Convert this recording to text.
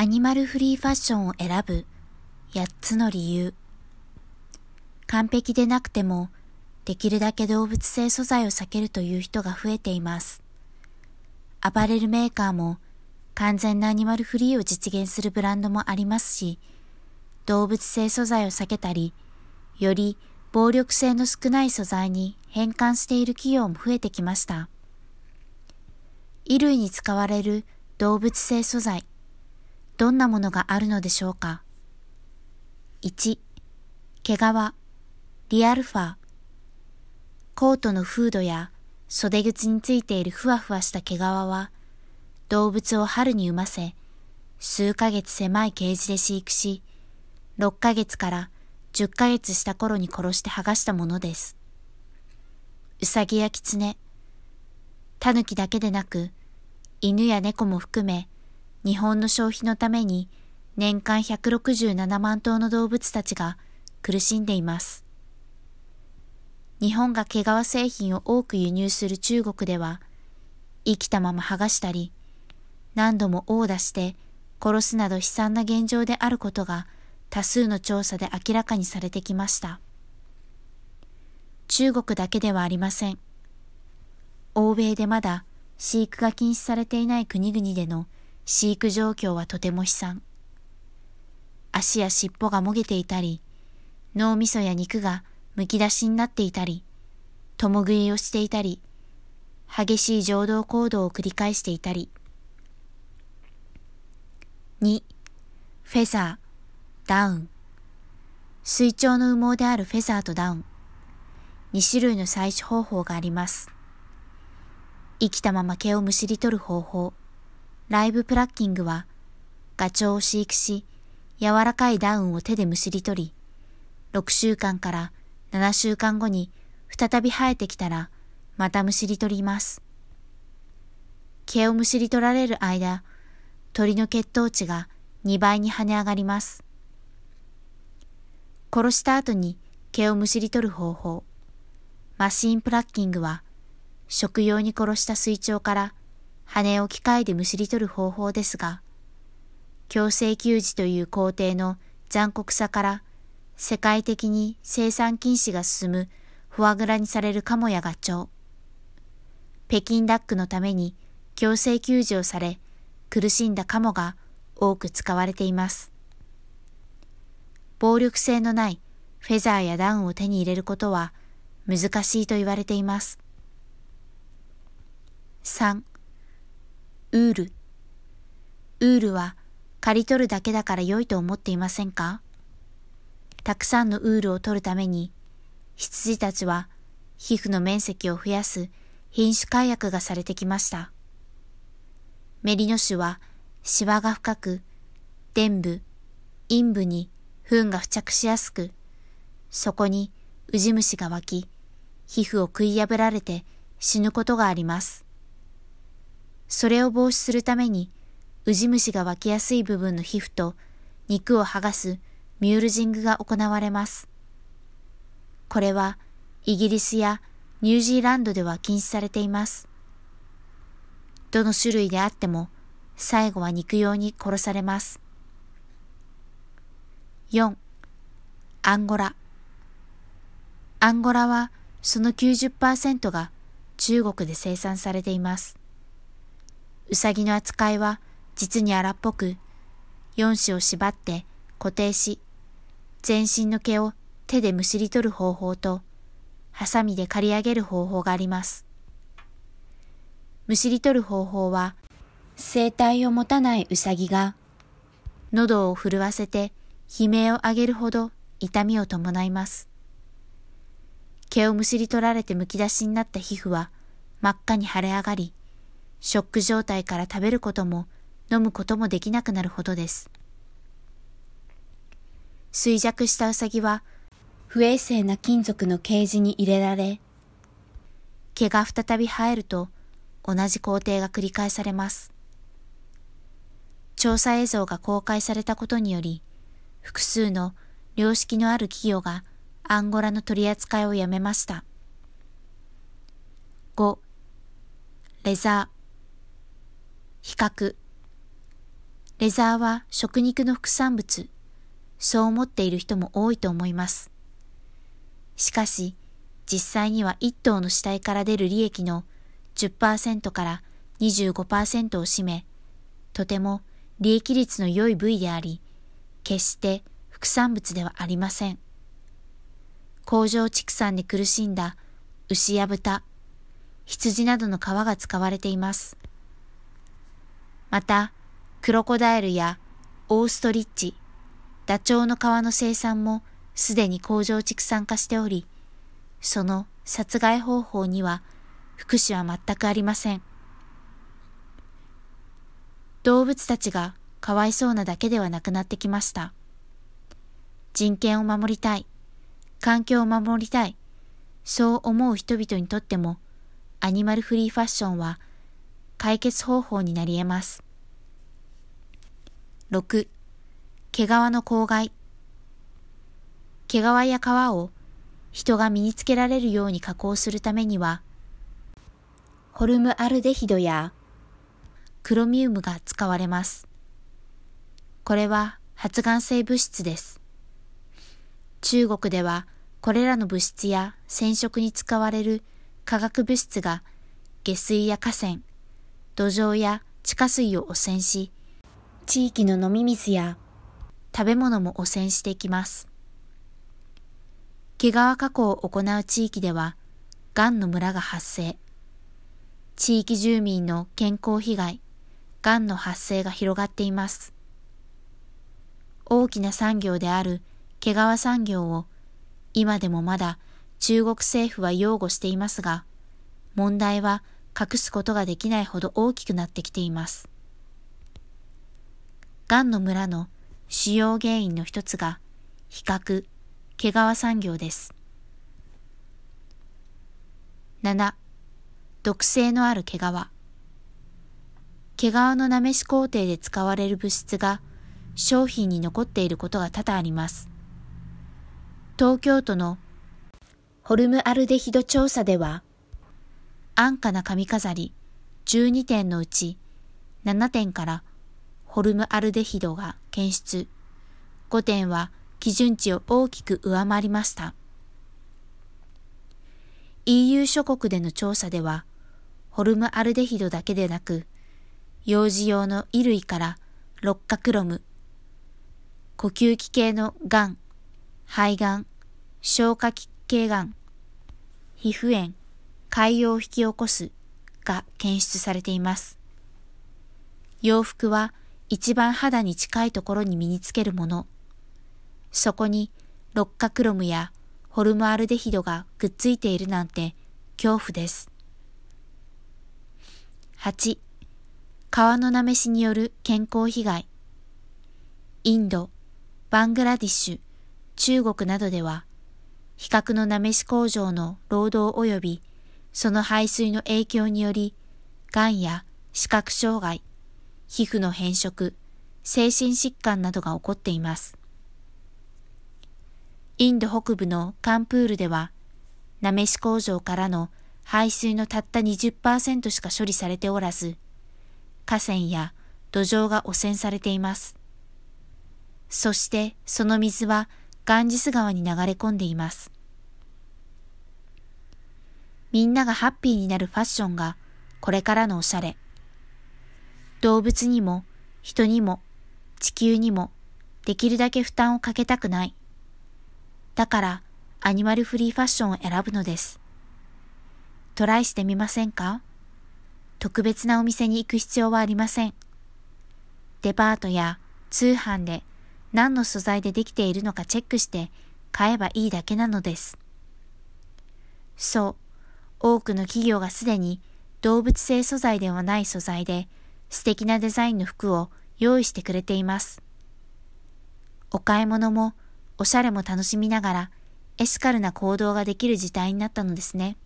アニマルフリーファッションを選ぶ8つの理由。完璧でなくてもできるだけ動物性素材を避けるという人が増えています。アパレルメーカーも完全なアニマルフリーを実現するブランドもありますし、動物性素材を避けたり、より暴力性の少ない素材に変換している企業も増えてきました。衣類に使われる動物性素材。どんなものがあるのでしょうか ?1、毛皮、リアルファ。コートのフードや袖口についているふわふわした毛皮は、動物を春に産ませ、数ヶ月狭いケージで飼育し、6ヶ月から10ヶ月した頃に殺して剥がしたものです。うさぎやキツネ、タヌキだけでなく、犬や猫も含め、日本の消費のために年間167万頭の動物たちが苦しんでいます。日本が毛皮製品を多く輸入する中国では、生きたまま剥がしたり、何度も殴打して殺すなど悲惨な現状であることが多数の調査で明らかにされてきました。中国だけではありません。欧米でまだ飼育が禁止されていない国々での飼育状況はとても悲惨。足や尻尾がもげていたり、脳みそや肉がむき出しになっていたり、共食いをしていたり、激しい情動行動を繰り返していたり。2、フェザー、ダウン。水鳥の羽毛であるフェザーとダウン。2種類の採取方法があります。生きたまま毛をむしり取る方法。ライブプラッキングは、ガチョウを飼育し、柔らかいダウンを手でむしり取り、6週間から7週間後に再び生えてきたら、またむしり取ります。毛をむしり取られる間、鳥の血糖値が2倍に跳ね上がります。殺した後に毛をむしり取る方法。マシンプラッキングは、食用に殺した水鳥から羽を機械でむしり取る方法ですが、強制給仕という工程の残酷さから世界的に生産禁止が進むフォアグラにされるカモやガチョウ。北京ダックのために強制給仕をされ苦しんだカモが多く使われています。暴力性のないフェザーやダウンを手に入れることは難しいと言われています。3. ウール。ウールは刈り取るだけだから良いと思っていませんか？たくさんのウールを取るために、羊たちは皮膚の面積を増やす品種改悪がされてきました。メリノ種はシワが深く、伝部、陰部に糞が付着しやすく、そこにウジ虫が湧き、皮膚を食い破られて死ぬことがあります。それを防止するために、ウジ虫が湧きやすい部分の皮膚と肉を剥がすミュールジングが行われます。これはイギリスやニュージーランドでは禁止されています。どの種類であっても最後は肉用に殺されます。4. アンゴラアンゴラはその90%が中国で生産されています。うさぎの扱いは実に荒っぽく、四子を縛って固定し、全身の毛を手でむしり取る方法と、ハサミで刈り上げる方法があります。むしり取る方法は、声帯を持たないうさぎが、喉を震わせて悲鳴を上げるほど痛みを伴います。毛をむしり取られてむき出しになった皮膚は真っ赤に腫れ上がり、ショック状態から食べることも飲むこともできなくなるほどです。衰弱したウサギは不衛生な金属のケージに入れられ、毛が再び生えると同じ工程が繰り返されます。調査映像が公開されたことにより、複数の良識のある企業がアンゴラの取り扱いをやめました。5. レザー比較レザーは食肉の副産物、そう思っている人も多いと思います。しかし、実際には一頭の死体から出る利益の10%から25%を占め、とても利益率の良い部位であり、決して副産物ではありません。工場畜産で苦しんだ牛や豚、羊などの皮が使われています。また、クロコダイルやオーストリッチ、ダチョウの皮の生産もすでに工場畜産化しており、その殺害方法には福祉は全くありません。動物たちがかわいそうなだけではなくなってきました。人権を守りたい、環境を守りたい、そう思う人々にとっても、アニマルフリーファッションは解決方法になり得ます。6. 毛皮の公害毛皮や皮を人が身につけられるように加工するためには、ホルムアルデヒドやクロミウムが使われます。これは発がん性物質です。中国ではこれらの物質や染色に使われる化学物質が下水や河川、土壌や地下水を汚染し、地域の飲み水や食べ物も汚染していきます。毛皮加工を行う地域では、がんの村が発生。地域住民の健康被害、がんの発生が広がっています。大きな産業である毛皮産業を今でもまだ中国政府は擁護していますが、問題は隠すことができないほど大きくなってきています。がんの村の主要原因の一つが、比較、毛皮産業です。7. 毒性のある毛皮。毛皮のなめし工程で使われる物質が商品に残っていることが多々あります。東京都のホルムアルデヒド調査では、安価な髪飾り12点のうち7点からホルムアルデヒドが検出。5点は基準値を大きく上回りました。EU 諸国での調査では、ホルムアルデヒドだけでなく、幼児用の衣類から六角クロム、呼吸器系のがん、肺がん、消化器系がん、皮膚炎、海洋を引き起こすが検出されています。洋服は一番肌に近いところに身につけるもの。そこに六角クロムやホルムアルデヒドがくっついているなんて恐怖です。8. 川のなめしによる健康被害。インド、バングラディッシュ、中国などでは、比較のなめし工場の労働及びその排水の影響により、癌や視覚障害、皮膚の変色、精神疾患などが起こっています。インド北部のカンプールでは、なめし工場からの排水のたった20%しか処理されておらず、河川や土壌が汚染されています。そしてその水はガンジス川に流れ込んでいます。みんながハッピーになるファッションがこれからのおしゃれ。動物にも人にも地球にもできるだけ負担をかけたくない。だからアニマルフリーファッションを選ぶのです。トライしてみませんか？特別なお店に行く必要はありません。デパートや通販で何の素材でできているのかチェックして買えばいいだけなのです。そう、多くの企業がすでに動物性素材ではない素材で素敵なデザインの服を用意してくれています。お買い物もおしゃれも楽しみながらエシカルな行動ができる時代になったのですね。